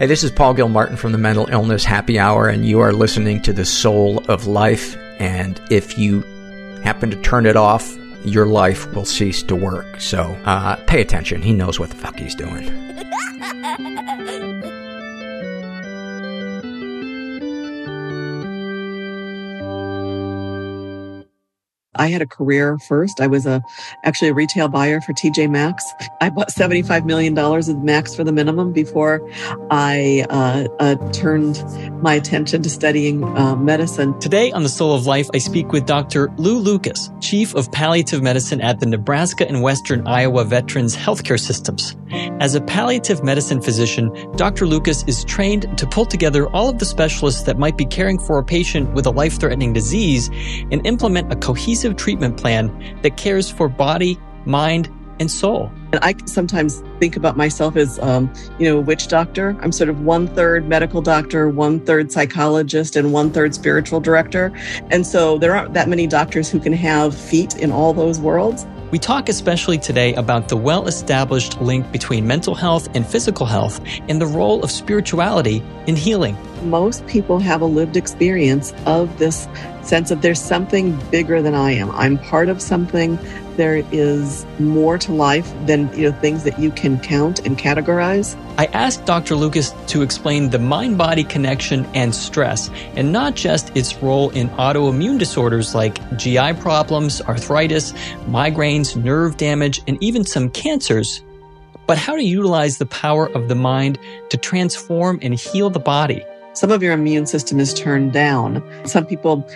Hey, this is Paul Gilmartin from the Mental Illness Happy Hour, and you are listening to The Soul of Life. And if you happen to turn it off, your life will cease to work. So uh, pay attention. He knows what the fuck he's doing. I had a career first. I was a actually a retail buyer for TJ Maxx. I bought $75 million of Maxx for the minimum before I uh, uh, turned my attention to studying uh, medicine. Today on The Soul of Life, I speak with Dr. Lou Lucas, Chief of Palliative Medicine at the Nebraska and Western Iowa Veterans Healthcare Systems. As a palliative medicine physician, Dr. Lucas is trained to pull together all of the specialists that might be caring for a patient with a life-threatening disease and implement a cohesive treatment plan that cares for body, mind, and soul. And I sometimes think about myself as, um, you know, a witch doctor. I'm sort of one third medical doctor, one third psychologist, and one third spiritual director. And so there aren't that many doctors who can have feet in all those worlds. We talk especially today about the well established link between mental health and physical health and the role of spirituality in healing. Most people have a lived experience of this sense of there's something bigger than I am. I'm part of something. There is more to life than you know things that you can count and categorize. I asked Dr. Lucas to explain the mind body connection and stress, and not just its role in autoimmune disorders like GI problems, arthritis, migraines, nerve damage, and even some cancers, but how to utilize the power of the mind to transform and heal the body. Some of your immune system is turned down. Some people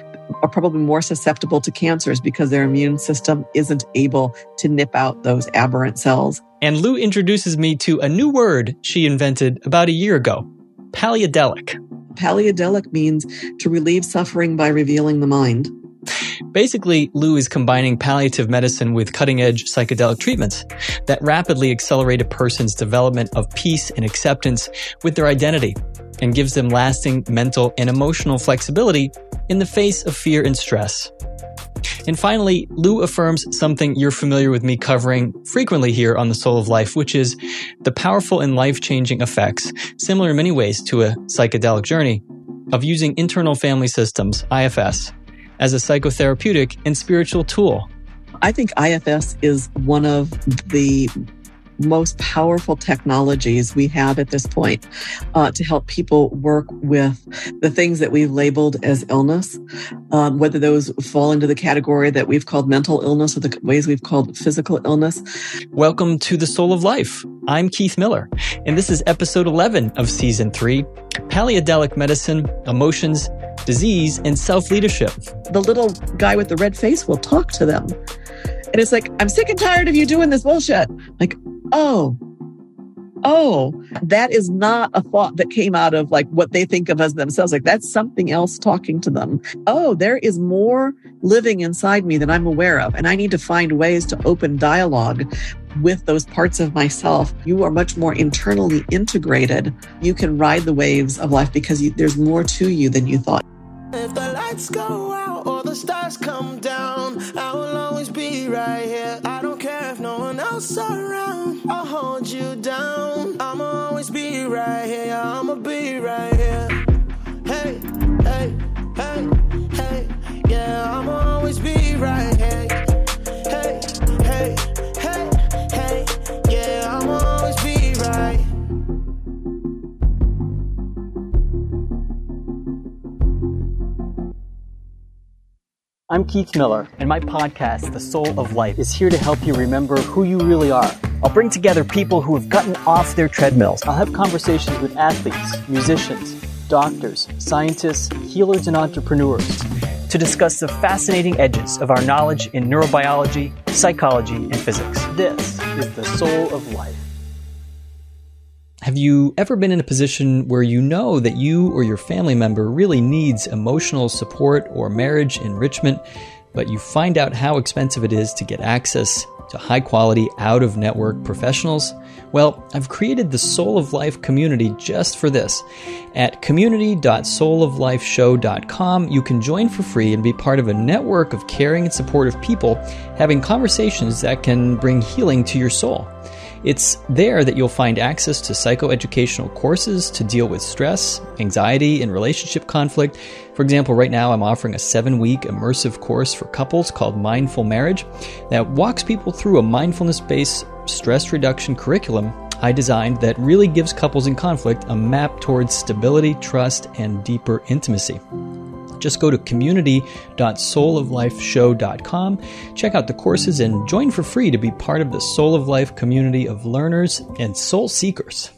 are probably more susceptible to cancers because their immune system isn't able to nip out those aberrant cells. And Lou introduces me to a new word she invented about a year ago palliadelic. Palliadelic means to relieve suffering by revealing the mind. Basically, Lou is combining palliative medicine with cutting edge psychedelic treatments that rapidly accelerate a person's development of peace and acceptance with their identity and gives them lasting mental and emotional flexibility in the face of fear and stress. And finally, Lou affirms something you're familiar with me covering frequently here on The Soul of Life, which is the powerful and life changing effects, similar in many ways to a psychedelic journey, of using internal family systems, IFS, as a psychotherapeutic and spiritual tool. I think IFS is one of the most powerful technologies we have at this point uh, to help people work with the things that we've labeled as illness, um, whether those fall into the category that we've called mental illness or the ways we've called physical illness. Welcome to the Soul of Life. I'm Keith Miller, and this is episode 11 of season three Palliadelic Medicine, Emotions, Disease, and Self Leadership. The little guy with the red face will talk to them. And it's like, I'm sick and tired of you doing this bullshit. Like, oh, oh, that is not a thought that came out of like what they think of as themselves. Like that's something else talking to them. Oh, there is more living inside me than I'm aware of. And I need to find ways to open dialogue with those parts of myself. You are much more internally integrated. You can ride the waves of life because you, there's more to you than you thought. If the lights go out or the stars come down, I will always be right here. I don't care if no one else around. Right here. I'ma be right here. Hey, hey, hey, hey. Yeah, I'ma always be right here. I'm Keith Miller, and my podcast, The Soul of Life, is here to help you remember who you really are. I'll bring together people who have gotten off their treadmills. I'll have conversations with athletes, musicians, doctors, scientists, healers, and entrepreneurs to discuss the fascinating edges of our knowledge in neurobiology, psychology, and physics. This is The Soul of Life. Have you ever been in a position where you know that you or your family member really needs emotional support or marriage enrichment, but you find out how expensive it is to get access to high quality, out of network professionals? Well, I've created the Soul of Life community just for this. At community.souloflifeshow.com, you can join for free and be part of a network of caring and supportive people having conversations that can bring healing to your soul. It's there that you'll find access to psychoeducational courses to deal with stress, anxiety, and relationship conflict. For example, right now I'm offering a seven week immersive course for couples called Mindful Marriage that walks people through a mindfulness based stress reduction curriculum I designed that really gives couples in conflict a map towards stability, trust, and deeper intimacy. Just go to community.souloflifeshow.com, check out the courses, and join for free to be part of the Soul of Life community of learners and soul seekers.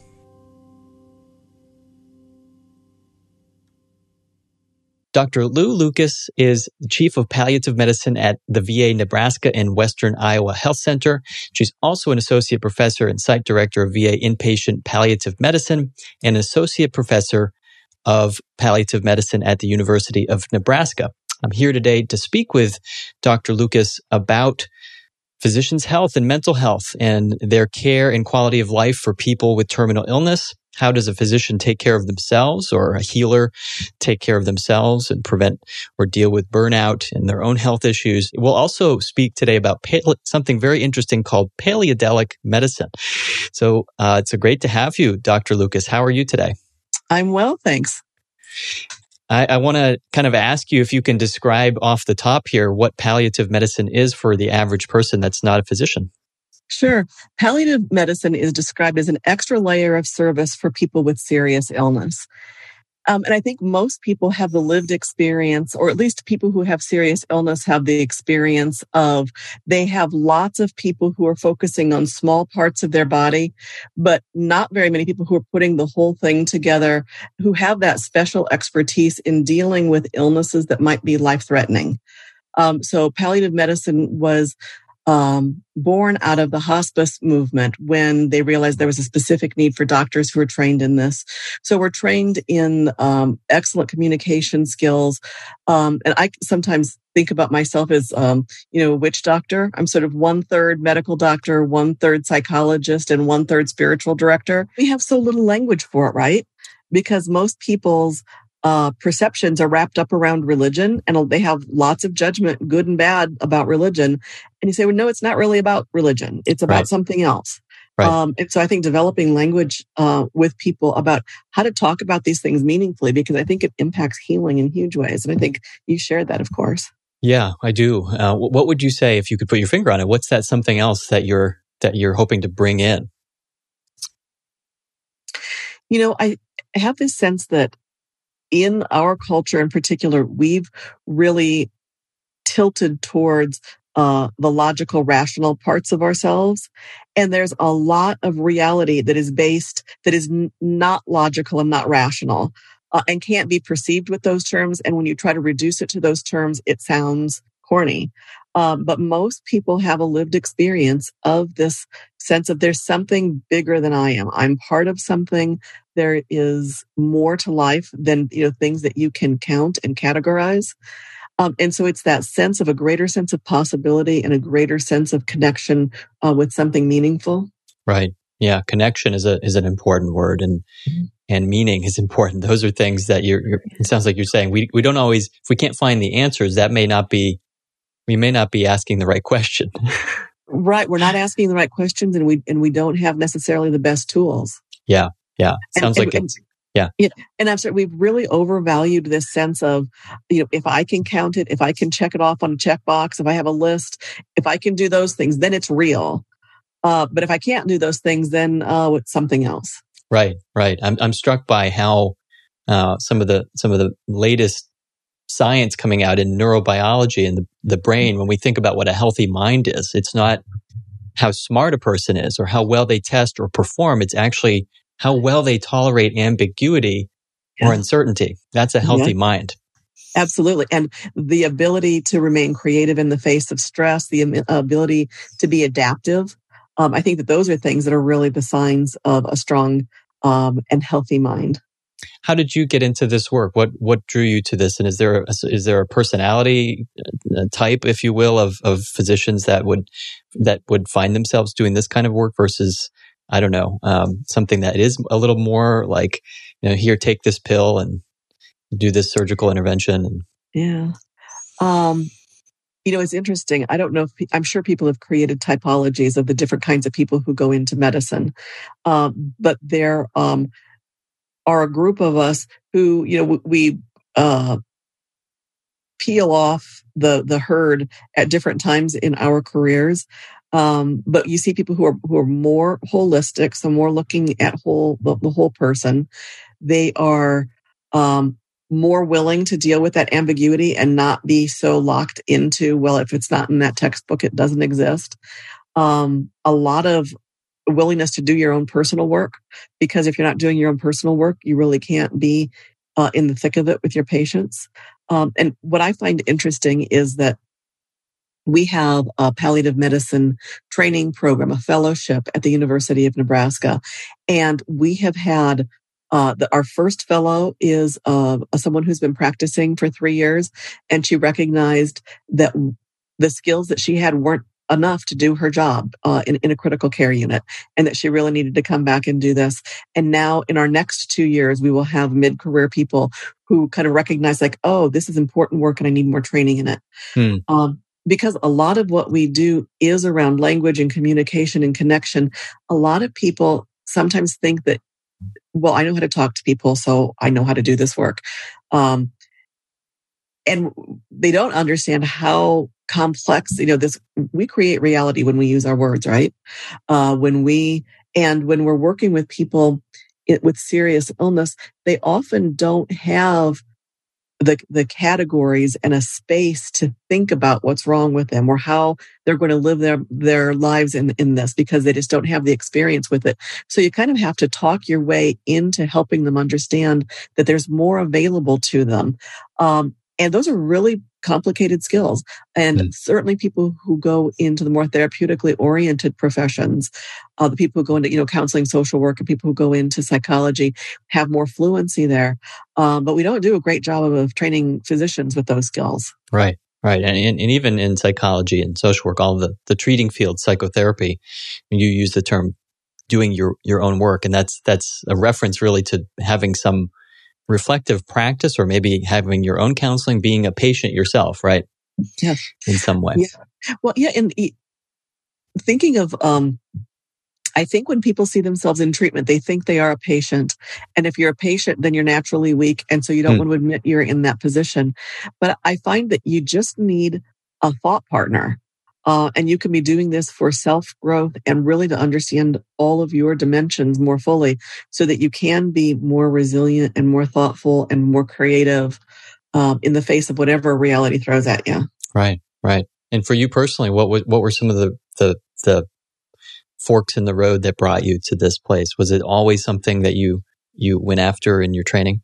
Dr. Lou Lucas is chief of palliative medicine at the VA Nebraska and Western Iowa Health Center. She's also an associate professor and site director of VA inpatient palliative medicine and associate professor of palliative medicine at the University of Nebraska. I'm here today to speak with Dr. Lucas about physicians' health and mental health and their care and quality of life for people with terminal illness how does a physician take care of themselves or a healer take care of themselves and prevent or deal with burnout and their own health issues? We'll also speak today about pale- something very interesting called paleodelic medicine. So uh, it's a great to have you, Dr. Lucas. How are you today? I'm well, thanks. I, I want to kind of ask you if you can describe off the top here what palliative medicine is for the average person that's not a physician. Sure. Palliative medicine is described as an extra layer of service for people with serious illness. Um, and I think most people have the lived experience, or at least people who have serious illness have the experience of they have lots of people who are focusing on small parts of their body, but not very many people who are putting the whole thing together who have that special expertise in dealing with illnesses that might be life threatening. Um, so palliative medicine was um, born out of the hospice movement when they realized there was a specific need for doctors who are trained in this. So we're trained in um, excellent communication skills. Um, and I sometimes think about myself as, um, you know, a witch doctor. I'm sort of one third medical doctor, one third psychologist, and one third spiritual director. We have so little language for it, right? Because most people's uh, perceptions are wrapped up around religion and they have lots of judgment, good and bad, about religion. And you say, well, no, it's not really about religion. It's about right. something else. Right. Um, and so I think developing language uh, with people about how to talk about these things meaningfully, because I think it impacts healing in huge ways. And I think you shared that, of course. Yeah, I do. Uh, what would you say if you could put your finger on it? What's that something else that you're that you're hoping to bring in? You know, I have this sense that in our culture in particular, we've really tilted towards uh, the logical, rational parts of ourselves. And there's a lot of reality that is based, that is n- not logical and not rational uh, and can't be perceived with those terms. And when you try to reduce it to those terms, it sounds corny. Um, but most people have a lived experience of this sense of there's something bigger than I am. I'm part of something. There is more to life than you know things that you can count and categorize. Um, and so it's that sense of a greater sense of possibility and a greater sense of connection uh, with something meaningful. Right. Yeah. Connection is a is an important word, and mm-hmm. and meaning is important. Those are things that you're, you're. It sounds like you're saying we we don't always if we can't find the answers, that may not be we may not be asking the right question. right. We're not asking the right questions and we, and we don't have necessarily the best tools. Yeah. Yeah. Sounds and, like and, yeah. yeah. And I'm sorry, we've really overvalued this sense of, you know, if I can count it, if I can check it off on a checkbox, if I have a list, if I can do those things, then it's real. Uh, but if I can't do those things, then uh, it's something else. Right, right. I'm I'm struck by how uh, some of the some of the latest science coming out in neurobiology and the, the brain when we think about what a healthy mind is. It's not how smart a person is or how well they test or perform. It's actually how well they tolerate ambiguity yeah. or uncertainty. That's a healthy yeah. mind. Absolutely. And the ability to remain creative in the face of stress, the ability to be adaptive. Um, I think that those are things that are really the signs of a strong um, and healthy mind. How did you get into this work? What what drew you to this? And is there a, is there a personality uh, type, if you will, of of physicians that would that would find themselves doing this kind of work versus I don't know um, something that is a little more like you know here take this pill and do this surgical intervention. Yeah. Um, You know, it's interesting. I don't know if I'm sure people have created typologies of the different kinds of people who go into medicine, um, but there um, are a group of us who, you know, we uh, peel off the the herd at different times in our careers. Um, but you see people who are who are more holistic, so more looking at whole the, the whole person. They are um, more willing to deal with that ambiguity and not be so locked into well, if it's not in that textbook, it doesn't exist. Um, a lot of willingness to do your own personal work because if you're not doing your own personal work, you really can't be uh, in the thick of it with your patients. Um, and what I find interesting is that we have a palliative medicine training program, a fellowship at the University of Nebraska. And we have had uh, the, our first fellow is uh, someone who's been practicing for three years, and she recognized that the skills that she had weren't enough to do her job uh, in, in a critical care unit and that she really needed to come back and do this. And now in our next two years, we will have mid-career people who kind of recognize like, oh, this is important work and I need more training in it. Hmm. Um, because a lot of what we do is around language and communication and connection. A lot of people sometimes think that, well, I know how to talk to people, so I know how to do this work. Um, and they don't understand how complex, you know, this, we create reality when we use our words, right? Uh, when we, and when we're working with people it, with serious illness, they often don't have the, the categories and a space to think about what's wrong with them or how they're going to live their, their lives in, in this because they just don't have the experience with it. So you kind of have to talk your way into helping them understand that there's more available to them. Um, and those are really complicated skills. And mm. certainly people who go into the more therapeutically oriented professions, uh, the people who go into, you know, counseling, social work, and people who go into psychology have more fluency there. Um, but we don't do a great job of, training physicians with those skills. Right. Right. And, and, and even in psychology and social work, all the, the treating field, psychotherapy, you use the term doing your, your own work. And that's, that's a reference really to having some reflective practice or maybe having your own counseling, being a patient yourself, right? Yeah. In some way. Yeah. Well, yeah. And thinking of, um, I think when people see themselves in treatment, they think they are a patient. And if you're a patient, then you're naturally weak. And so you don't mm. want to admit you're in that position. But I find that you just need a thought partner uh, and you can be doing this for self growth and really to understand all of your dimensions more fully so that you can be more resilient and more thoughtful and more creative um, in the face of whatever reality throws at you. Right, right. And for you personally, what what were some of the, the, the forks in the road that brought you to this place? Was it always something that you, you went after in your training?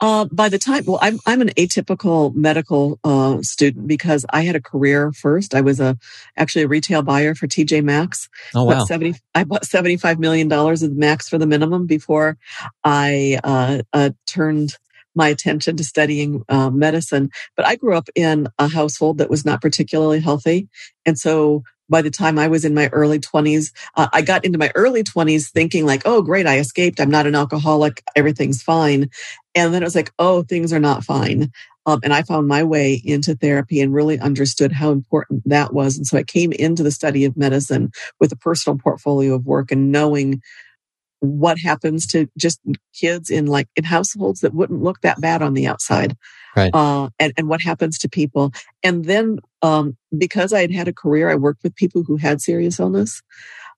Uh, by the time, well, I'm, I'm an atypical medical, uh, student because I had a career first. I was a, actually a retail buyer for TJ Maxx. Oh, wow. 70, I bought $75 million of the Maxx for the minimum before I, uh, uh, turned my attention to studying uh, medicine. But I grew up in a household that was not particularly healthy. And so by the time I was in my early 20s, uh, I got into my early 20s thinking like, oh, great, I escaped. I'm not an alcoholic. Everything's fine. And then it was like, oh, things are not fine. Um, and I found my way into therapy and really understood how important that was. And so I came into the study of medicine with a personal portfolio of work and knowing what happens to just kids in like in households that wouldn't look that bad on the outside right. uh, and, and what happens to people. And then um, because i had had a career i worked with people who had serious illness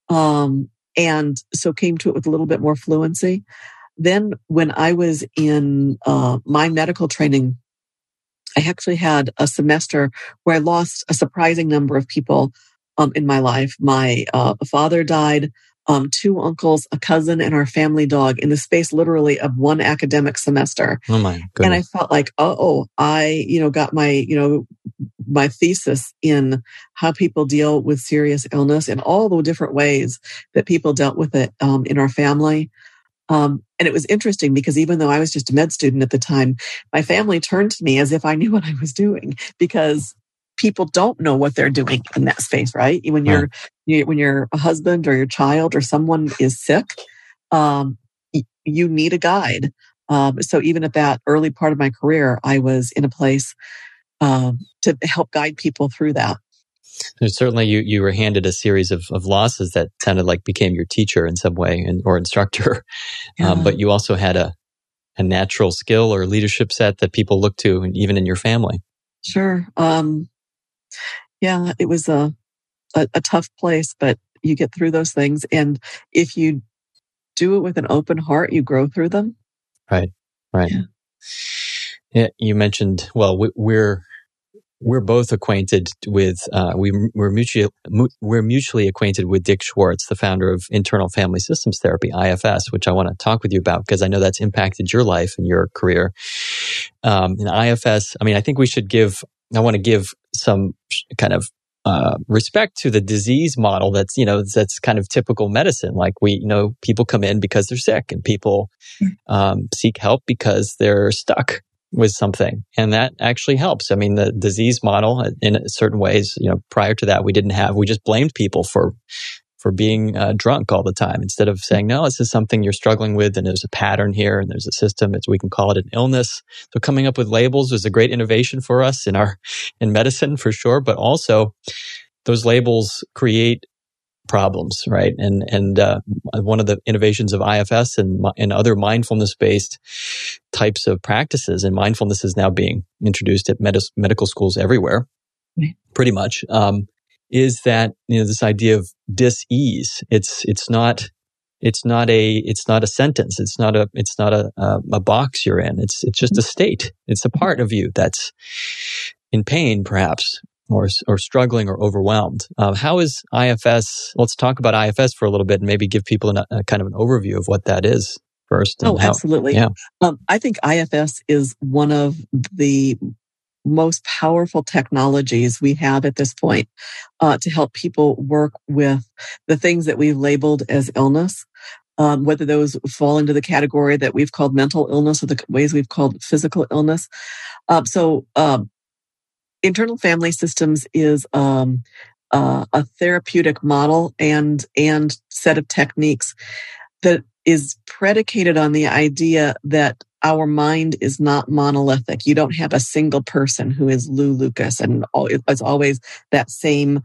um, and so came to it with a little bit more fluency. Then when i was in uh, my medical training i actually had a semester where i lost a surprising number of people um, in my life. My uh, father died um, two uncles, a cousin, and our family dog in the space literally of one academic semester. Oh my goodness. And I felt like, oh, I, you know, got my, you know, my thesis in how people deal with serious illness and all the different ways that people dealt with it um, in our family. Um, and it was interesting because even though I was just a med student at the time, my family turned to me as if I knew what I was doing because people don't know what they're doing in that space, right? When you're, you, when you're a husband or your child or someone is sick, um, you need a guide. Um, so even at that early part of my career, I was in a place um, to help guide people through that. And certainly, you you were handed a series of, of losses that sounded like became your teacher in some way and or instructor, yeah. um, but you also had a a natural skill or leadership set that people look to, and even in your family. Sure. Um, yeah, it was a, a, a tough place, but you get through those things, and if you do it with an open heart, you grow through them. Right. Right. Yeah. yeah you mentioned. Well, we, we're we're both acquainted with uh, we we're mutually we're mutually acquainted with Dick Schwartz, the founder of Internal Family Systems Therapy (IFS), which I want to talk with you about because I know that's impacted your life and your career. Um, and IFS, I mean, I think we should give. I want to give some kind of uh, respect to the disease model that's you know that's kind of typical medicine like we you know people come in because they're sick and people hmm. um, seek help because they're stuck with something. And that actually helps. I mean, the disease model in certain ways, you know, prior to that, we didn't have, we just blamed people for, for being uh, drunk all the time instead of saying, no, this is something you're struggling with and there's a pattern here and there's a system. It's, we can call it an illness. So coming up with labels was a great innovation for us in our, in medicine for sure, but also those labels create problems, right? And and uh, one of the innovations of IFS and and other mindfulness based types of practices, and mindfulness is now being introduced at med- medical schools everywhere, pretty much. Um, is that you know this idea of dis-ease? It's it's not it's not a it's not a sentence. It's not a it's not a a, a box you're in. It's it's just a state. It's a part of you that's in pain, perhaps, or, or struggling or overwhelmed. Uh, how is IFS? Let's talk about IFS for a little bit and maybe give people an, a kind of an overview of what that is first. Oh, how, absolutely. Yeah. Um, I think IFS is one of the most powerful technologies we have at this point uh, to help people work with the things that we've labeled as illness. Um, whether those fall into the category that we've called mental illness or the ways we've called physical illness. Um, so, um, internal family systems is um, uh, a therapeutic model and and set of techniques that is predicated on the idea that our mind is not monolithic. You don't have a single person who is Lou Lucas and it's always that same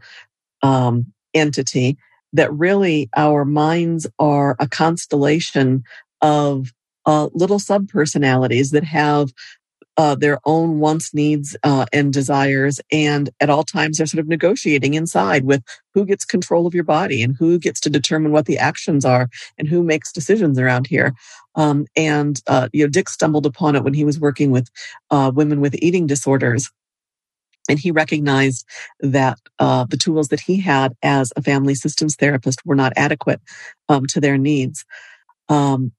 um, entity. That really our minds are a constellation of uh, little sub personalities that have uh, their own wants, needs, uh, and desires. And at all times, they're sort of negotiating inside with who gets control of your body and who gets to determine what the actions are and who makes decisions around here. Um, and, uh, you know, Dick stumbled upon it when he was working with uh, women with eating disorders. And he recognized that uh, the tools that he had as a family systems therapist were not adequate um, to their needs. Um,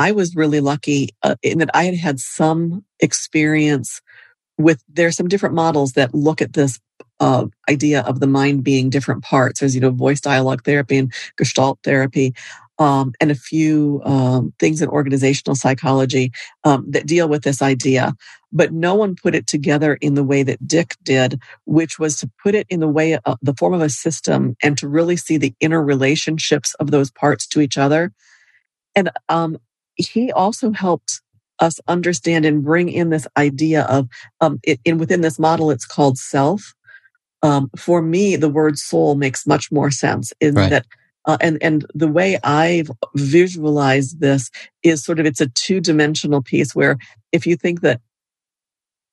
I was really lucky uh, in that I had had some experience with, there's some different models that look at this uh, idea of the mind being different parts. There's, you know, voice dialogue therapy and gestalt therapy. Um, and a few um, things in organizational psychology um, that deal with this idea. But no one put it together in the way that Dick did, which was to put it in the way of the form of a system and to really see the inner relationships of those parts to each other. And um, he also helped us understand and bring in this idea of um, it, in within this model it's called self um, for me the word soul makes much more sense in right. that uh, and and the way i've visualized this is sort of it's a two dimensional piece where if you think that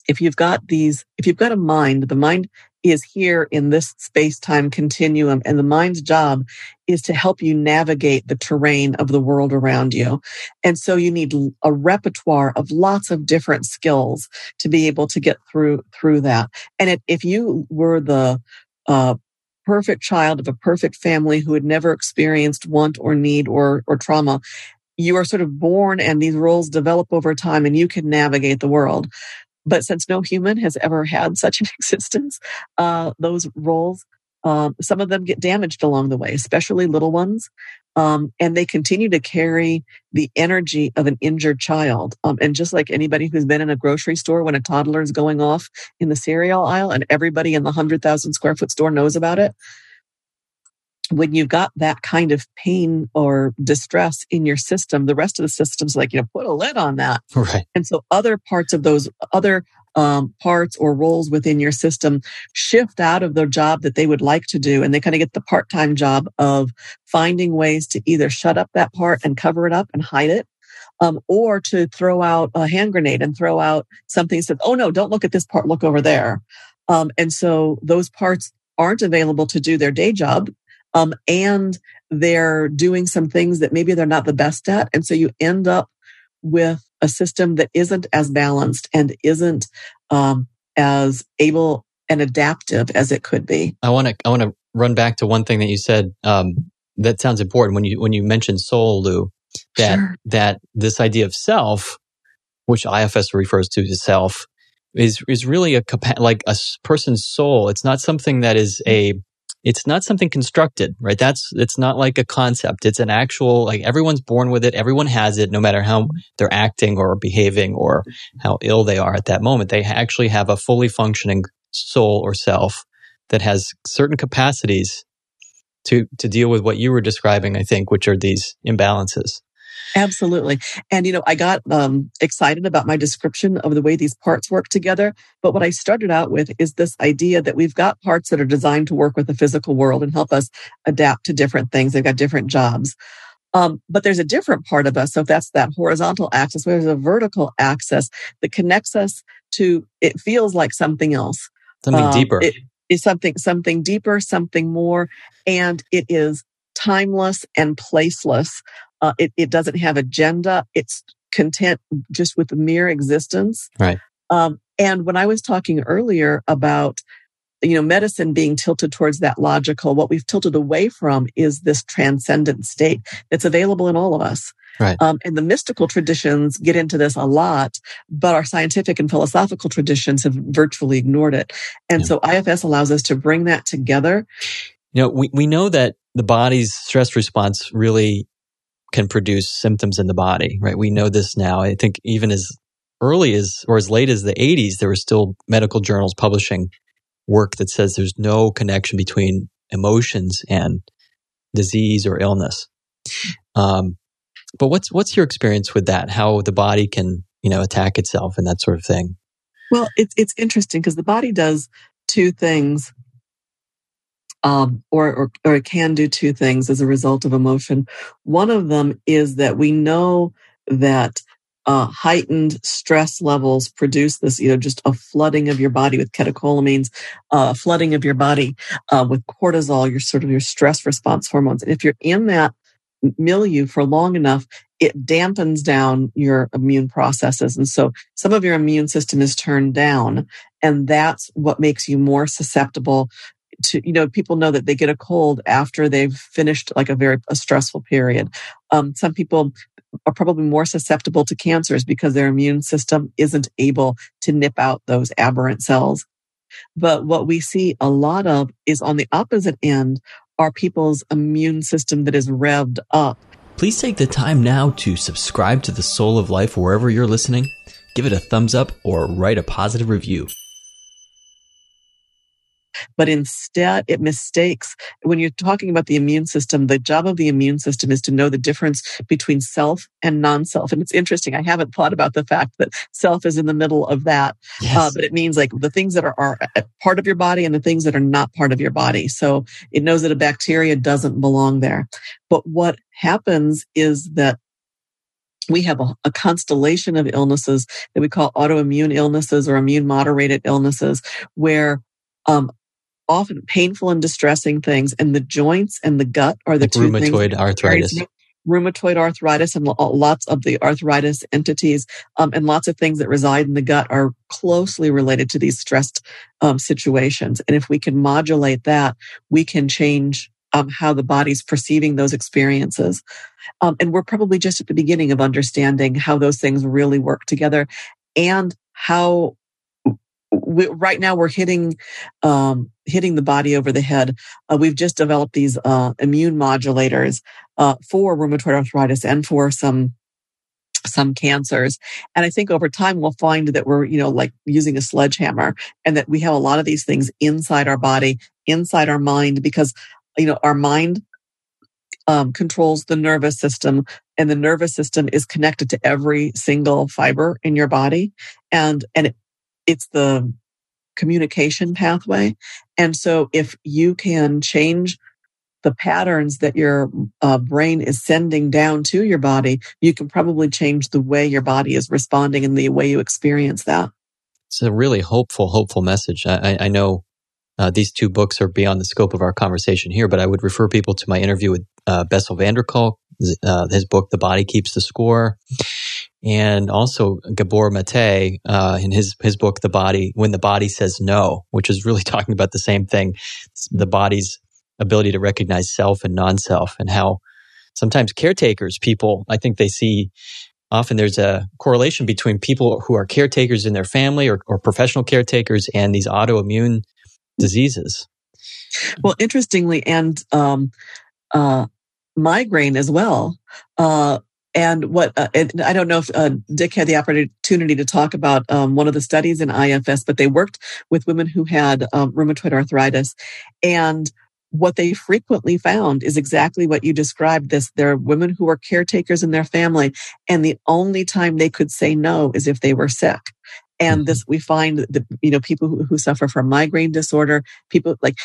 if you've got these if you've got a mind the mind is here in this space time continuum. And the mind's job is to help you navigate the terrain of the world around you. And so you need a repertoire of lots of different skills to be able to get through, through that. And it, if you were the, uh, perfect child of a perfect family who had never experienced want or need or, or trauma, you are sort of born and these roles develop over time and you can navigate the world. But since no human has ever had such an existence, uh, those roles, um, some of them get damaged along the way, especially little ones. Um, and they continue to carry the energy of an injured child. Um, and just like anybody who's been in a grocery store when a toddler is going off in the cereal aisle and everybody in the 100,000 square foot store knows about it, when you've got that kind of pain or distress in your system, the rest of the system's like, you know, put a lid on that. Right. And so other parts of those other um, parts or roles within your system shift out of the job that they would like to do and they kind of get the part-time job of finding ways to either shut up that part and cover it up and hide it um, or to throw out a hand grenade and throw out something that says oh no don't look at this part look over there um, and so those parts aren't available to do their day job um, and they're doing some things that maybe they're not the best at and so you end up with a system that isn't as balanced and isn't um, as able and adaptive as it could be. I want to I want to run back to one thing that you said um, that sounds important when you when you mentioned soul, Lou. That sure. that this idea of self, which IFS refers to as self, is is really a like a person's soul. It's not something that is a it's not something constructed, right? That's, it's not like a concept. It's an actual, like everyone's born with it. Everyone has it, no matter how they're acting or behaving or how ill they are at that moment. They actually have a fully functioning soul or self that has certain capacities to, to deal with what you were describing, I think, which are these imbalances. Absolutely. And, you know, I got um, excited about my description of the way these parts work together. But what I started out with is this idea that we've got parts that are designed to work with the physical world and help us adapt to different things. They've got different jobs. Um, but there's a different part of us. So if that's that horizontal axis, Where there's a vertical axis that connects us to, it feels like something else. Something um, deeper. It is something, something deeper, something more. And it is timeless and placeless. Uh, it, it doesn't have agenda. It's content just with the mere existence. Right. Um, and when I was talking earlier about, you know, medicine being tilted towards that logical, what we've tilted away from is this transcendent state that's available in all of us. Right. Um, and the mystical traditions get into this a lot, but our scientific and philosophical traditions have virtually ignored it. And yeah. so IFS allows us to bring that together. You know, we, we know that the body's stress response really can produce symptoms in the body, right? We know this now. I think even as early as or as late as the 80s, there were still medical journals publishing work that says there's no connection between emotions and disease or illness. Um, but what's what's your experience with that? How the body can you know attack itself and that sort of thing? Well, it's it's interesting because the body does two things um, or, or, or it can do two things as a result of emotion. One of them is that we know that uh, heightened stress levels produce this, you know, just a flooding of your body with catecholamines, uh, flooding of your body uh, with cortisol, your sort of your stress response hormones. And if you're in that milieu for long enough, it dampens down your immune processes. And so some of your immune system is turned down. And that's what makes you more susceptible to you know people know that they get a cold after they've finished like a very a stressful period. Um, some people are probably more susceptible to cancers because their immune system isn't able to nip out those aberrant cells. But what we see a lot of is on the opposite end are people's immune system that is revved up. Please take the time now to subscribe to the soul of life wherever you're listening give it a thumbs up or write a positive review but instead it mistakes when you're talking about the immune system, the job of the immune system is to know the difference between self and non-self. And it's interesting. I haven't thought about the fact that self is in the middle of that. Yes. Uh, but it means like the things that are, are part of your body and the things that are not part of your body. So it knows that a bacteria doesn't belong there. But what happens is that we have a, a, constellation of illnesses that we call autoimmune illnesses or immune moderated illnesses where um, often painful and distressing things. And the joints and the gut are the like two rheumatoid arthritis. Rheumatoid arthritis and lots of the arthritis entities um, and lots of things that reside in the gut are closely related to these stressed um, situations. And if we can modulate that, we can change um, how the body's perceiving those experiences. Um, and we're probably just at the beginning of understanding how those things really work together and how we, right now we're hitting um, hitting the body over the head. Uh, we've just developed these uh, immune modulators uh, for rheumatoid arthritis and for some some cancers. And I think over time we'll find that we're, you know, like using a sledgehammer and that we have a lot of these things inside our body, inside our mind, because, you know, our mind um, controls the nervous system and the nervous system is connected to every single fiber in your body. And, and it's the communication pathway. And so if you can change the patterns that your uh, brain is sending down to your body, you can probably change the way your body is responding and the way you experience that. It's a really hopeful, hopeful message. I, I know uh, these two books are beyond the scope of our conversation here, but I would refer people to my interview with uh, Bessel van der Kolk, uh, his book, The Body Keeps the Score, and also Gabor Mate uh, in his his book, The Body When the Body Says No, which is really talking about the same thing, the body's ability to recognize self and non-self, and how sometimes caretakers, people, I think they see often there's a correlation between people who are caretakers in their family or, or professional caretakers and these autoimmune diseases. Well, interestingly, and um, uh, migraine as well. Uh, and what uh, and I don't know if uh, Dick had the opportunity to talk about um, one of the studies in IFS, but they worked with women who had um, rheumatoid arthritis, and what they frequently found is exactly what you described. This there are women who are caretakers in their family, and the only time they could say no is if they were sick. And mm-hmm. this, we find that, you know, people who, who suffer from migraine disorder, people like,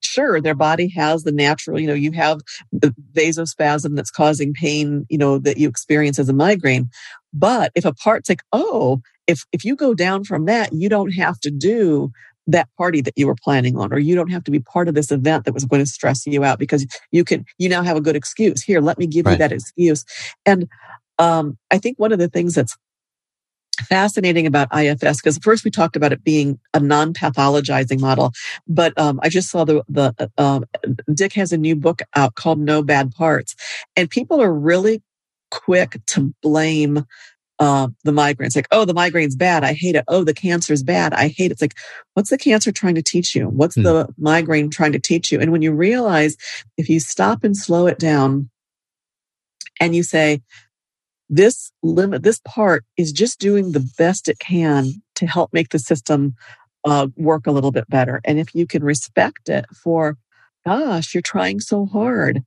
sure, their body has the natural, you know, you have the vasospasm that's causing pain, you know, that you experience as a migraine. But if a part's like, oh, if, if you go down from that, you don't have to do that party that you were planning on, or you don't have to be part of this event that was going to stress you out because you can, you now have a good excuse. Here, let me give right. you that excuse. And um, I think one of the things that's fascinating about IFS because first we talked about it being a non-pathologizing model, but um, I just saw the the uh, Dick has a new book out called No Bad Parts, and people are really quick to blame uh, the migraines. Like, oh, the migraine's bad. I hate it. Oh, the cancer's bad. I hate it. It's like, what's the cancer trying to teach you? What's hmm. the migraine trying to teach you? And when you realize if you stop and slow it down and you say, this limit, this part is just doing the best it can to help make the system uh, work a little bit better. And if you can respect it for, gosh, you're trying so hard.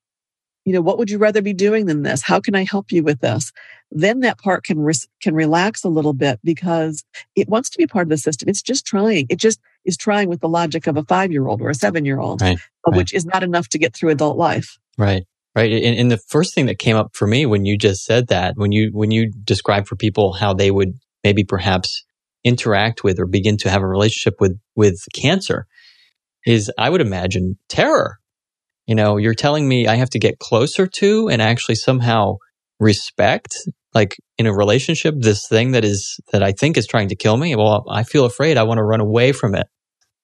You know, what would you rather be doing than this? How can I help you with this? Then that part can res- can relax a little bit because it wants to be part of the system. It's just trying. It just is trying with the logic of a five year old or a seven year old, right, right. which is not enough to get through adult life. Right. Right. And, and, the first thing that came up for me when you just said that, when you, when you described for people how they would maybe perhaps interact with or begin to have a relationship with, with cancer is I would imagine terror. You know, you're telling me I have to get closer to and actually somehow respect, like in a relationship, this thing that is, that I think is trying to kill me. Well, I feel afraid. I want to run away from it.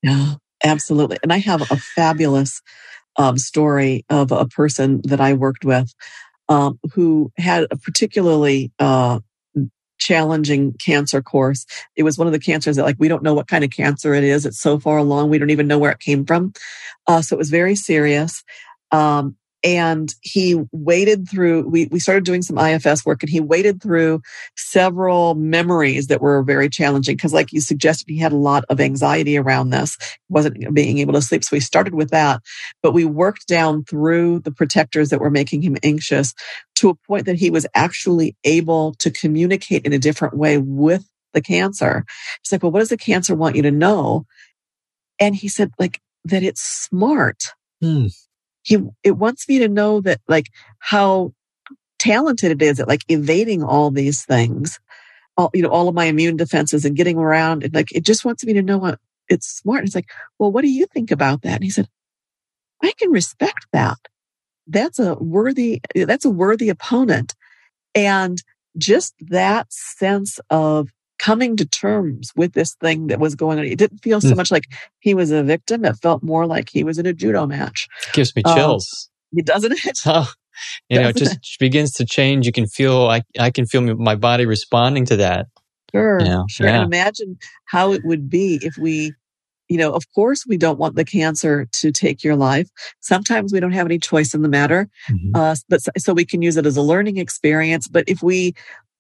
Yeah, absolutely. And I have a fabulous um, story of a person that I worked with um, who had a particularly uh, challenging cancer course. It was one of the cancers that, like, we don't know what kind of cancer it is. It's so far along, we don't even know where it came from. Uh, so it was very serious. Um, and he waded through we, we started doing some ifs work and he waded through several memories that were very challenging because like you suggested he had a lot of anxiety around this wasn't being able to sleep so we started with that. But we worked down through the protectors that were making him anxious to a point that he was actually able to communicate in a different way with the cancer. He's like well what does the cancer want you to know? And he said like that it's smart. Hmm he it wants me to know that like how talented it is at like evading all these things all you know all of my immune defenses and getting around and like it just wants me to know what it's smart. And it's like well what do you think about that? And he said i can respect that. That's a worthy that's a worthy opponent. And just that sense of coming to terms with this thing that was going on. It didn't feel so mm. much like he was a victim. It felt more like he was in a judo match. It gives me um, chills. Um, doesn't it? Oh, you know, it just it? begins to change. You can feel, I, I can feel my body responding to that. Sure. You know? Sure. Yeah. And imagine how it would be if we, you know, of course we don't want the cancer to take your life. Sometimes we don't have any choice in the matter. Mm-hmm. Uh, but so, so we can use it as a learning experience. But if we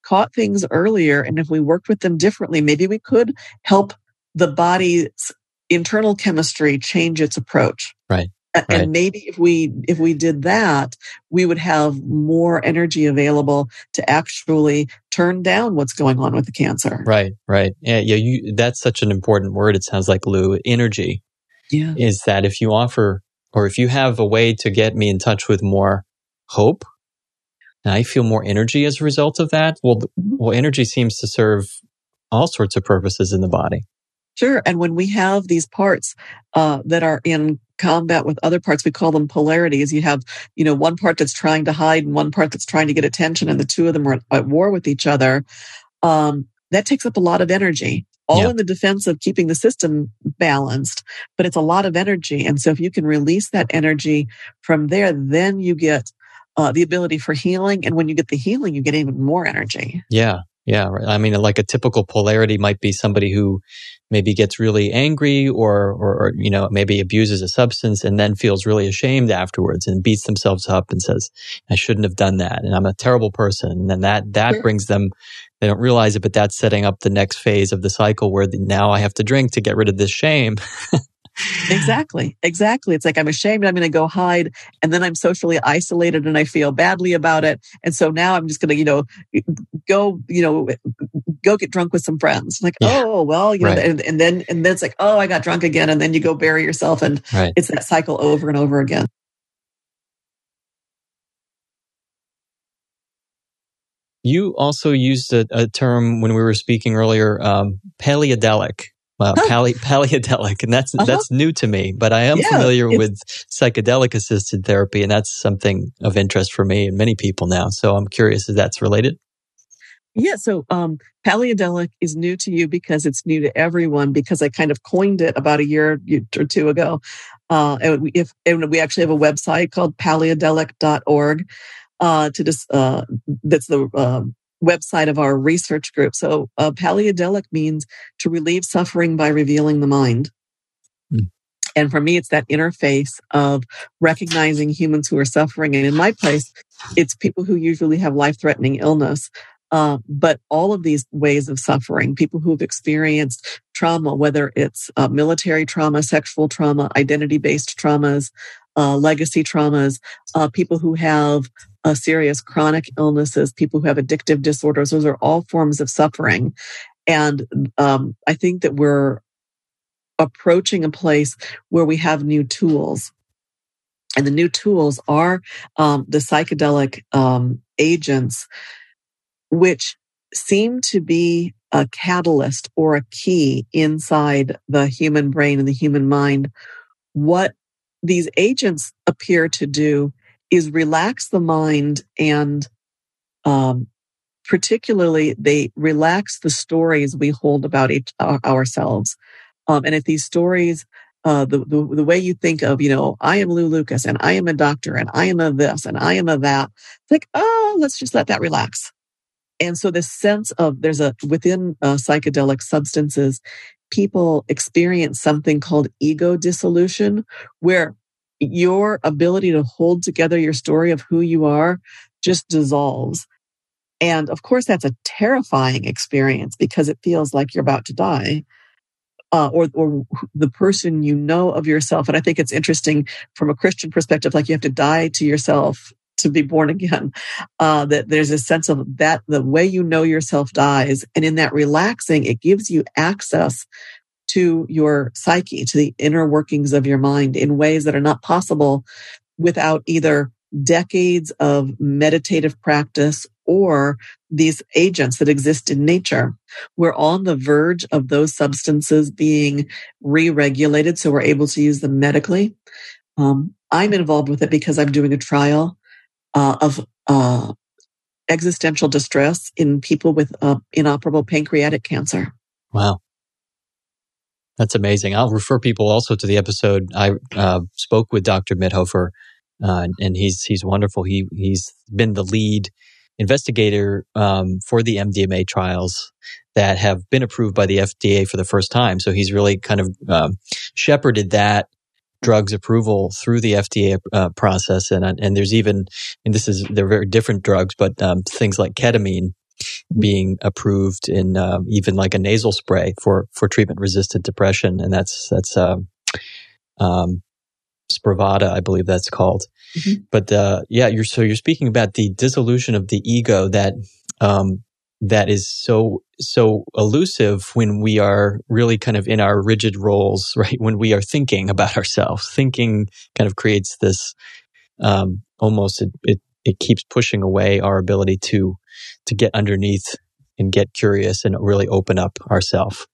caught things earlier and if we worked with them differently, maybe we could help the body's internal chemistry change its approach. Right. right. and maybe if we if we did that we would have more energy available to actually turn down what's going on with the cancer right right yeah yeah you that's such an important word it sounds like lou energy yeah is that if you offer or if you have a way to get me in touch with more hope and i feel more energy as a result of that well well energy seems to serve all sorts of purposes in the body Sure. And when we have these parts uh, that are in combat with other parts, we call them polarities. You have, you know, one part that's trying to hide and one part that's trying to get attention, and the two of them are at war with each other. Um, that takes up a lot of energy, all yeah. in the defense of keeping the system balanced, but it's a lot of energy. And so if you can release that energy from there, then you get uh, the ability for healing. And when you get the healing, you get even more energy. Yeah. Yeah. I mean, like a typical polarity might be somebody who maybe gets really angry or, or, or, you know, maybe abuses a substance and then feels really ashamed afterwards and beats themselves up and says, I shouldn't have done that. And I'm a terrible person. And then that, that sure. brings them, they don't realize it, but that's setting up the next phase of the cycle where the, now I have to drink to get rid of this shame. exactly. Exactly. It's like I'm ashamed. I'm going to go hide and then I'm socially isolated and I feel badly about it. And so now I'm just going to, you know, go, you know, go get drunk with some friends. Like, yeah. oh, well, you know, and, and, then, and then it's like, oh, I got drunk again. And then you go bury yourself and right. it's that cycle over and over again. You also used a, a term when we were speaking earlier, um, paleodelic. Wow, pali- paleodelic, and that's uh-huh. that's new to me. But I am yeah, familiar with psychedelic assisted therapy, and that's something of interest for me and many people now. So I'm curious if that's related. Yeah, so um, paleodelic is new to you because it's new to everyone. Because I kind of coined it about a year or two ago, uh, and we, if and we actually have a website called paleodelic.org uh, to just uh, that's the um, website of our research group. So, uh, paleodelic means to relieve suffering by revealing the mind. Mm. And for me, it's that interface of recognizing humans who are suffering. And in my place, it's people who usually have life threatening illness. Uh, but all of these ways of suffering, people who've experienced trauma, whether it's uh, military trauma, sexual trauma, identity based traumas, uh, legacy traumas, uh, people who have uh, serious chronic illnesses, people who have addictive disorders. Those are all forms of suffering. And um, I think that we're approaching a place where we have new tools. And the new tools are um, the psychedelic um, agents, which seem to be a catalyst or a key inside the human brain and the human mind. What these agents appear to do is relax the mind and um, particularly they relax the stories we hold about each, uh, ourselves. Um, and if these stories, uh, the, the, the way you think of, you know, I am Lou Lukas and I am a doctor and I am a this and I am a that, it's like, oh, let's just let that relax. And so this sense of there's a within uh, psychedelic substances, people experience something called ego dissolution, where your ability to hold together your story of who you are just dissolves. And of course, that's a terrifying experience because it feels like you're about to die. Uh, or, or the person you know of yourself. And I think it's interesting from a Christian perspective, like you have to die to yourself to be born again. Uh, that there's a sense of that the way you know yourself dies. And in that relaxing, it gives you access to your psyche, to the inner workings of your mind in ways that are not possible without either decades of meditative practice or these agents that exist in nature. We're on the verge of those substances being re-regulated, so we're able to use them medically. Um, I'm involved with it because I'm doing a trial uh, of uh, existential distress in people with uh, inoperable pancreatic cancer. Wow. That's amazing. I'll refer people also to the episode. I uh, spoke with Dr. Mithoefer, uh, and he's he's wonderful. He he's been the lead investigator um, for the MDMA trials that have been approved by the FDA for the first time. So he's really kind of um, shepherded that drugs approval through the FDA uh, process. And and there's even and this is they're very different drugs, but um, things like ketamine being approved in uh, even like a nasal spray for for treatment resistant depression, and that's that's um, um, Spravato, I believe that's called. Mhm. But uh, yeah, you're so you're speaking about the dissolution of the ego that um, that is so so elusive when we are really kind of in our rigid roles, right? When we are thinking about ourselves, thinking kind of creates this um, almost it, it it keeps pushing away our ability to to get underneath and get curious and really open up ourselves.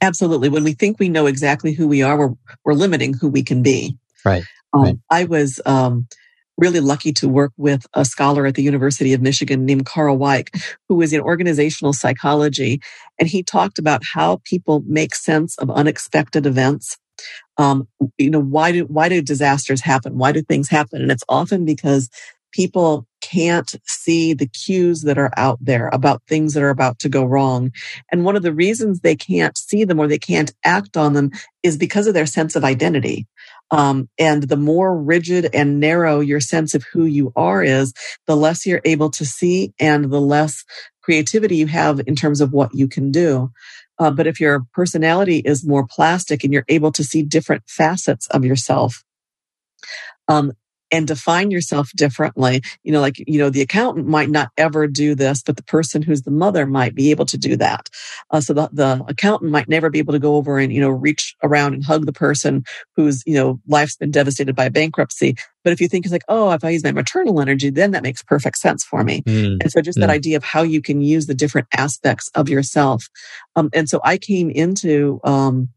Absolutely. When we think we know exactly who we are, we're, we're limiting who we can be. Right. Um, Right. I was um, really lucky to work with a scholar at the University of Michigan named Karl Weick, who was in organizational psychology. And he talked about how people make sense of unexpected events. Um, you know, why do, why do disasters happen? Why do things happen? And it's often because people can't see the cues that are out there about things that are about to go wrong. And one of the reasons they can't see them or they can't act on them is because of their sense of identity. Um, and the more rigid and narrow your sense of who you are is, the less you're able to see and the less creativity you have in terms of what you can do. Uh, but if your personality is more plastic and you're able to see different facets of yourself, um, and define yourself differently. You know, like, you know, the accountant might not ever do this, but the person who's the mother might be able to do that. Uh, so the, the accountant might never be able to go over and, you know, reach around and hug the person whose, you know, life's been devastated by bankruptcy. But if you think it's like, oh, if I use my maternal energy, then that makes perfect sense for me. Mm, And so just that Mm. idea of how you can use the different aspects of yourself. Um, and so I came into, um,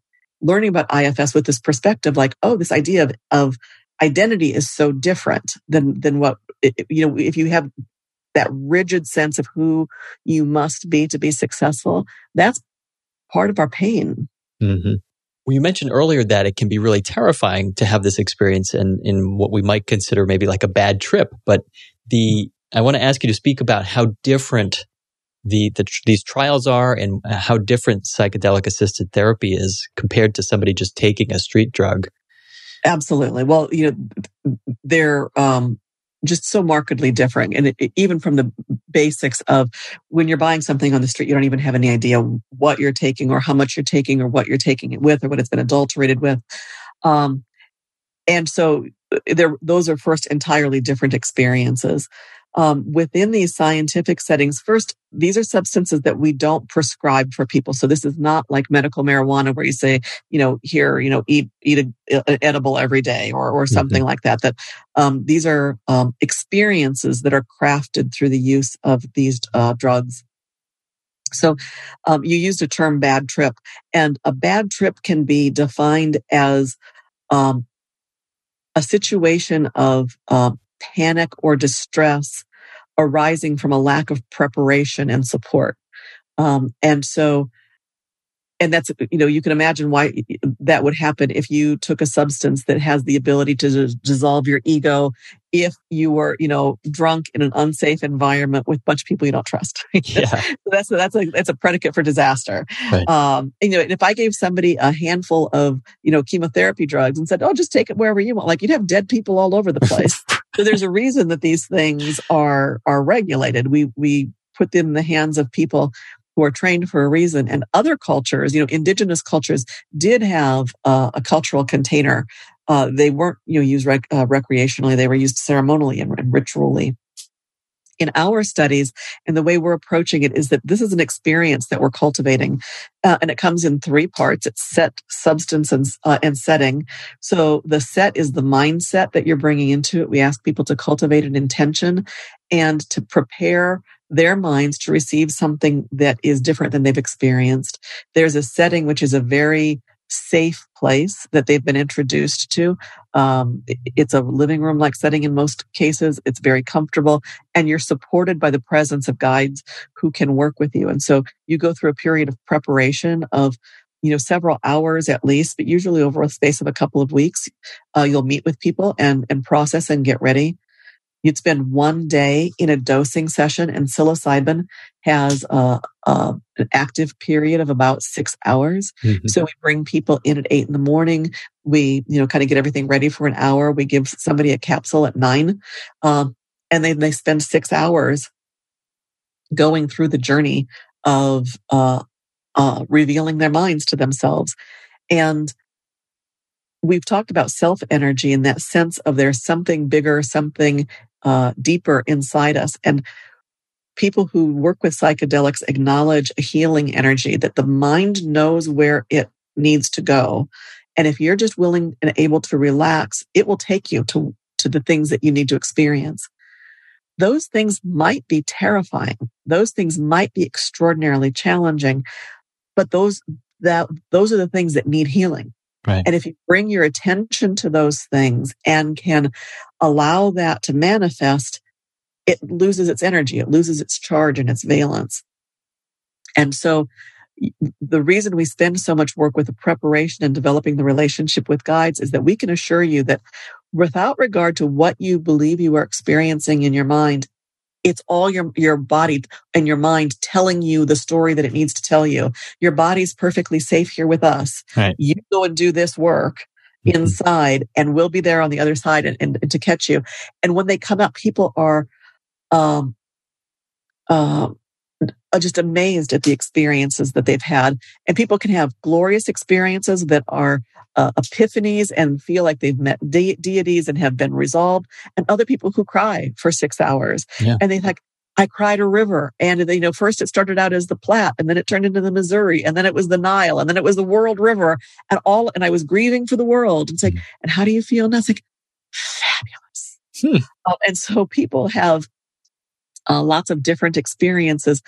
learning about IFS with this perspective, like, oh, this idea of, of identity is so different than, than what, you know, if you have that rigid sense of who you must be to be successful, that's part of our pain. mhm. Well, you mentioned earlier that it can be really terrifying to have this experience in, in what we might consider maybe like a bad trip. But the, I want to ask you to speak about how different the, the these trials are and how different psychedelic assisted therapy is compared to somebody just taking a street drug. Absolutely. Well, you know, they're um, just so markedly different. And it, even from the basics of when you're buying something on the street, you don't even have any idea what you're taking or how much you're taking or what you're taking it with or what it's been adulterated with. Um, and so there, those are first entirely different experiences. Um, within these scientific settings, first, these are substances that we don't prescribe for people. So this is not like medical marijuana where you say, you know, here, you know, eat, eat a, a edible every day or, or something like that. That, um, these are, um, experiences that are crafted through the use of these, uh, drugs. So, um, you used a term bad trip and a bad trip can be defined as, um, a situation of, uh, panic or distress arising from a lack of preparation and support. Um, and so, and that's, you know, you can imagine why that would happen if you took a substance that has the ability to dis- dissolve your ego if you were, you know, drunk in an unsafe environment with a bunch of people you don't trust. Yeah. So that's that's a that's a predicate for disaster. Right. Um, you know, and if I gave somebody a handful of you know chemotherapy drugs and said, "Oh, just take it wherever you want," like you'd have dead people all over the place. So there's a reason that these things are are regulated. We we put them in the hands of people who are trained for a reason. And other cultures, you know, indigenous cultures did have uh, a cultural container. Uh, they weren't you know used rec- uh, recreationally; they were used ceremonially and, and ritually in our studies and the way we're approaching it is that this is an experience that we're cultivating uh, and it comes in three parts. It's set substance and, uh, and setting. So the set is the mindset that you're bringing into it. We ask people to cultivate an intention and to prepare their minds to receive something that is different than they've experienced. There's a setting which is a very safe place that they've been introduced to. Um, it's a living room like setting in most cases. It's very comfortable and you're supported by the presence of guides who can work with you. And so you go through a period of preparation of you know several hours at least but usually over a space of a couple of weeks uh, you'll meet with people and and process and get ready You'd spend one day in a dosing session, and psilocybin has a, a, an active period of about six hours. Mhm. So we bring people in at eight in the morning. We, you know, kind of get everything ready for an hour. We give somebody a capsule at nine, um, and then they spend six hours going through the journey of uh, uh, revealing their minds to themselves. And we've talked about self energy and that sense of there's something bigger, something uh, deeper inside us. And people who work with psychedelics acknowledge a healing energy that the mind knows where it needs to go. And if you're just willing and able to relax, it will take you to, to the things that you need to experience. Those things might be terrifying. Those things might be extraordinarily challenging, but those, that, those are the things that need healing. Right. And if you bring your attention to those things and can allow that to manifest, it loses its energy, it loses its charge and its valence. And so the reason we spend so much work with the preparation and developing the relationship with guides is that we can assure you that without regard to what you believe you are experiencing in your mind, it's all your, your body and your mind telling you the story that it needs to tell you. Your body's perfectly safe here with us. Right. You go and do this work. Inside and we'll be there on the other side and, and, and to catch you. And when they come out, people are, um, um, uh, just amazed at the experiences that they've had. And people can have glorious experiences that are uh, epiphanies and feel like they've met de- deities and have been resolved. And other people who cry for six hours yeah. and they like, I cried a river. And you know, first it started out as the Platte and then it turned into the Missouri and then it was the Nile and then it was the World River and all, and I was grieving for the world. It's like, and how do you feel? And I was like, fabulous. Hmm. Uh, and so people have uh, lots of different experiences.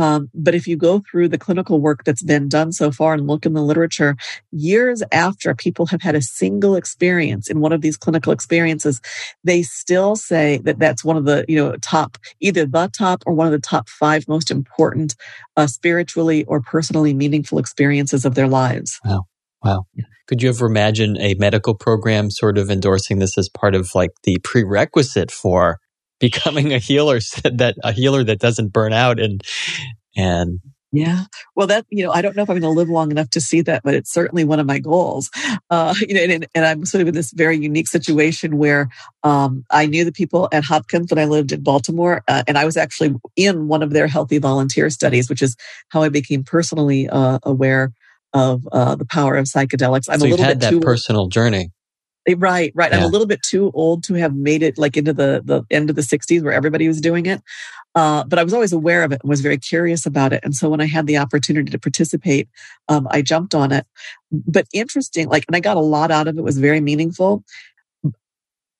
Um, but if you go through the clinical work that's been done so far and look in the literature, years after people have had a single experience in one of these clinical experiences, they still say that that's one of the, you know, top, either the top or one of the top five most important uh, spiritually or personally meaningful experiences of their lives. Wow. Wow. Could you ever imagine a medical program sort of endorsing this as part of like the prerequisite for becoming a healer that a healer that doesn't burn out and and yeah. Well, that, you know, I don't know if I'm going to live long enough to see that, but it's certainly one of my goals. Uh, you know, and, and, I'm sort of in this very unique situation where, um, I knew the people at Hopkins when I lived in Baltimore, uh, and I was actually in one of their healthy volunteer studies, which is how I became personally, uh, aware of, uh, the power of psychedelics. I'm so a little bit that too personal journey. Right, right. Yeah. I'm a little bit too old to have made it like into the, the end of the 60s where everybody was doing it. Uh, but I was always aware of it and was very curious about it. And so when I had the opportunity to participate, um, I jumped on it. But interesting, like, and I got a lot out of it, it was very meaningful.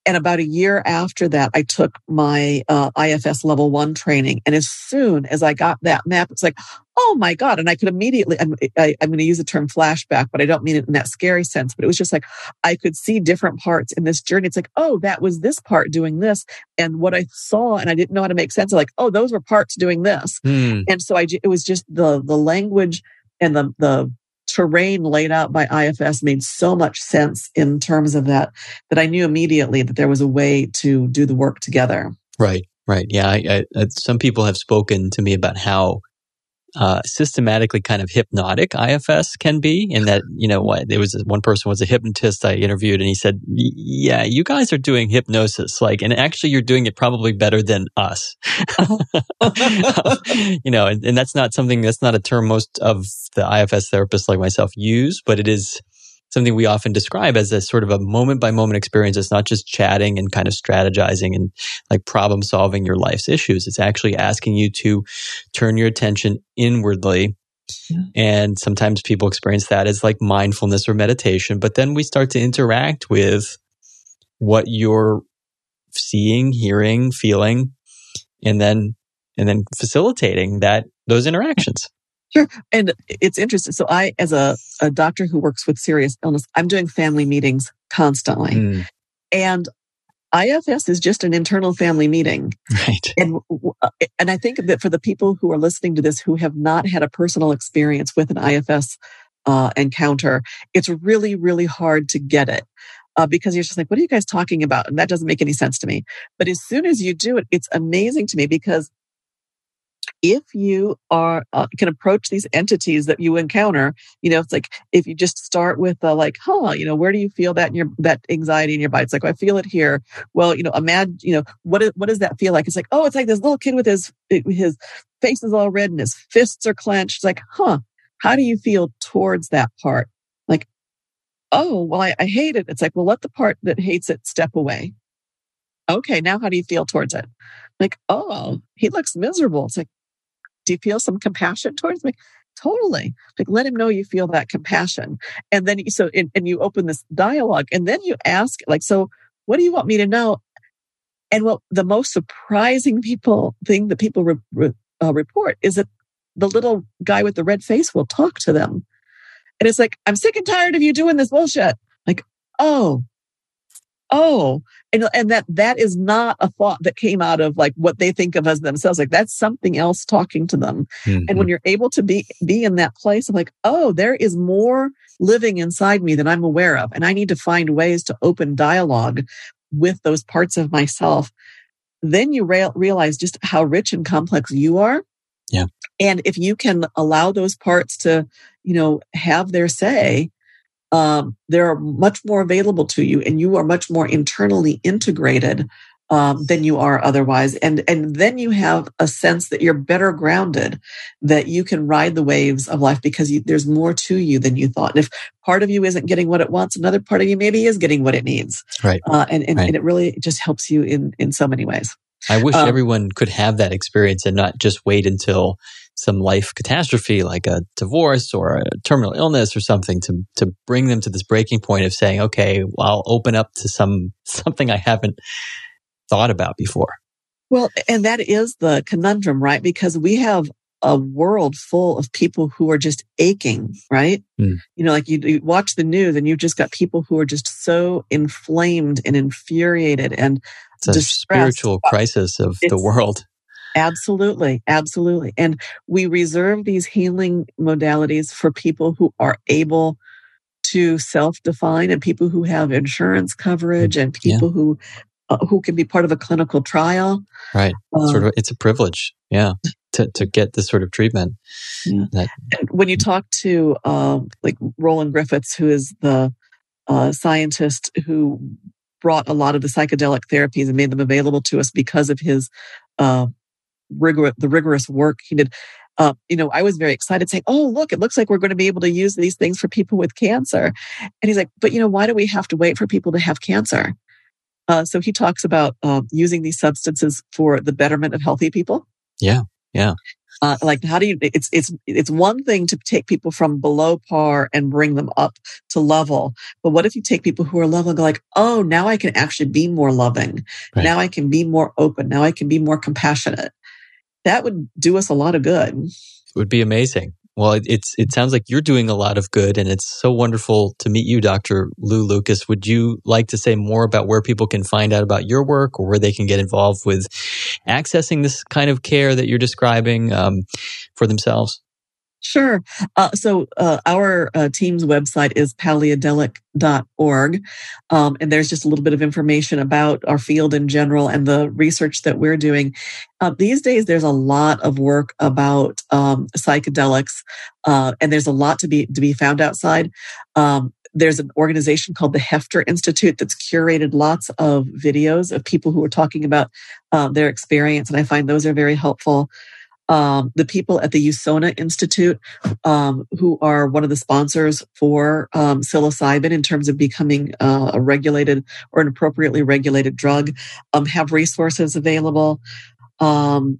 And about a year after that, I took my uh, IFS level one training. And as soon as I got that map, it's like, oh my God. And I could immediately, I'm, I, am going to use the term flashback, but I don't mean it in that scary sense. But it was just like, I could see different parts in this journey. It's like, oh, that was this part doing this. And what I saw, and I didn't know how to make sense of like, oh, those were parts doing this. Hmm. And so I, it was just the, the language and the, the terrain laid out by IFS made so much sense in terms of that, that I knew immediately that there was a way to do the work together. Right. Right. Yeah. I, I, some people have spoken to me about how uh, systematically kind of hypnotic IFS can be in that, you know, what there was one person was a hypnotist I interviewed and he said, yeah, you guys are doing hypnosis. Like, and actually you're doing it probably better than us. you know, and, and that's not something that's not a term most of the IFS therapists like myself use, but it is something we often describe as a sort of a moment by moment experience. It's not just chatting and kind of strategizing and like problem solving your life's issues. It's actually asking you to turn your attention inwardly. Yeah. And sometimes people experience that as like mindfulness or meditation, but then we start to interact with what you're seeing, hearing, feeling, and then, and then facilitating that, those interactions. Sure. And it's interesting. So I, as a, a doctor who works with serious illness, I'm doing family meetings constantly. Mm. And IFS is just an internal family meeting. Right. And, uh, and I think that for the people who are listening to this who have not had a personal experience with an IFS uh, encounter, it's really, really hard to get it. Uh, because you're just like, what are you guys talking about? And that doesn't make any sense to me. But as soon as you do it, it's amazing to me because if you are uh, can approach these entities that you encounter you know it's like if you just start with uh, like huh you know where do you feel that in your that anxiety in your body it's like oh, i feel it here well you know imagine you know what is, what does that feel like it's like oh it's like this little kid with his his face is all red and his fists are clenched it's like huh how do you feel towards that part like oh, well, I, I hate it. It's like, well, let the part that hates it step away. Okay, now how do you feel towards it? Like, oh, he looks miserable. It's like, do you feel some compassion towards me? Totally. Like, let him know you feel that compassion. And then, so, and, and you open this dialogue and then you ask, like, so what do you want me to know? And what the most surprising people thing that people re, re, uh, report is that the little guy with the red face will talk to them. And it's like, I'm sick and tired of you doing this bullshit. Like, oh, oh, and, and that, that is not a thought that came out of like what they think of as themselves. Like that's something else talking to them. Mm-hmm. And when you're able to be, be in that place of like, oh, there is more living inside me than I'm aware of. And I need to find ways to open dialogue with those parts of myself. Then you re- realize just how rich and complex you are. Yeah. And if you can allow those parts to, you know, have their say, um, they're much more available to you and you are much more internally integrated um, than you are otherwise. And, and then you have a sense that you're better grounded, that you can ride the waves of life because you, there's more to you than you thought. And if part of you isn't getting what it wants, another part of you maybe is getting what it needs. Right. Uh, and, and, right. and, it really just helps you in, in so many ways. I wish um, everyone could have that experience and not just wait until some life catastrophe like a divorce or a terminal illness or something to to bring them to this breaking point of saying, okay, well, I'll open up to some something I haven't thought about before. Well, and that is the conundrum, right? Because we have a world full of people who are just aching, right? Mm. You know, like you, you, watch the news and you've just got people who are just so inflamed and infuriated and it's a spiritual crisis of the world. Absolutely. Absolutely. And we reserve these healing modalities for people who are able to self define and people who have insurance coverage and people yeah. who uh, who can be part of a clinical trial. Right. Um, sort of, it's a privilege. Yeah. To, to get this sort of treatment. Yeah. That, when you talk to, uh, like Roland Griffiths, who is the uh, scientist who brought a lot of the psychedelic therapies and made them available to us because of his uh, rigor, the rigorous work he did. Uh, you know, I was very excited saying, Oh, look, it looks like we're going to be able to use these things for people with cancer. And he's like, But you know, why do we have to wait for people to have cancer? Uh, so he talks about uh, using these substances for the betterment of healthy people. Yeah. Yeah. Uh, like how do you it's it's it's one thing to take people from below par and bring them up to level but what if you take people who are level and go like oh now i can actually be more loving right. now i can be more open now i can be more compassionate that would do us a lot of good. It would be amazing. Well, it, it's it sounds like you're doing a lot of good, and it's so wonderful to meet you, Dr. Lou Lukas. Would you like to say more about where people can find out about your work, or where they can get involved with accessing this kind of care that you're describing um, for themselves? Sure. Uh, so uh, our uh, team's website is palliadelic.org. Um, and there's just a little bit of information about our field in general and the research that we're doing. Uh, these days, there's a lot of work about um, psychedelics, uh, and there's a lot to be to be found outside. Um, there's an organization called the Hefter Institute that's curated lots of videos of people who are talking about uh, their experience, and I find those are very helpful um, the people at the USONA Institute, um, who are one of the sponsors for um, psilocybin in terms of becoming uh, a regulated or an appropriately regulated drug, um, have resources available. Um,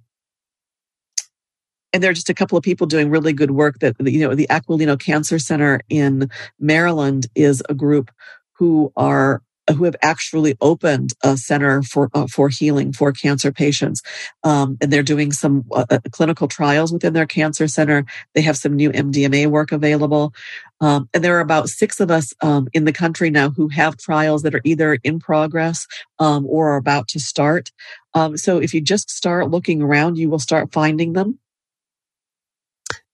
and there are just a couple of people doing really good work that, you know, the Aquilino Cancer Center in Maryland is a group who are who have actually opened a center for uh, for healing for cancer patients, um, and they're doing some uh, uh clinical trials within their cancer center. They have some new MDMA work available, um, and there are about six of us um, in the country now who have trials that are either in progress um, or are about to start. Um, so if you just start looking around, you will start finding them.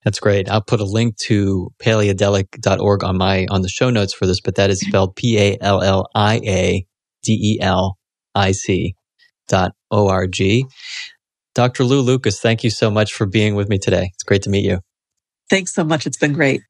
That's great. I'll put a link to palliadelic.org on my, on the show notes for this, but that is spelled P-A-L-L-I-A-D-E-L-I-C dot O-R-G. Dr. Lou Lukas, thank you so much for being with me today. It's great to meet you. Thanks so much. It's been great.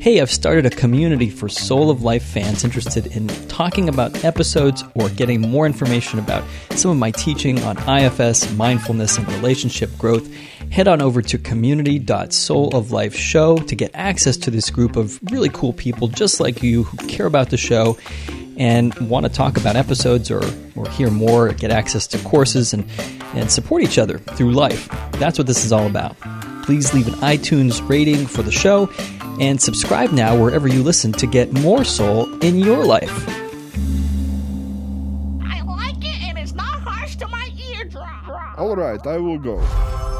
Hey, I've started a community for Soul of Life fans interested in talking about episodes or getting more information about some of my teaching on IFS, mindfulness, and relationship growth. Head on over to community.souloflifeshow to get access to this group of really cool people just like you who care about the show and want to talk about episodes or, or hear more, get access to courses, and, and support each other through life. That's what this is all about. Please leave an iTunes rating for the show and subscribe now wherever you listen to get more soul in your life. I like it and it's not harsh to my eardrum. All right, I will go.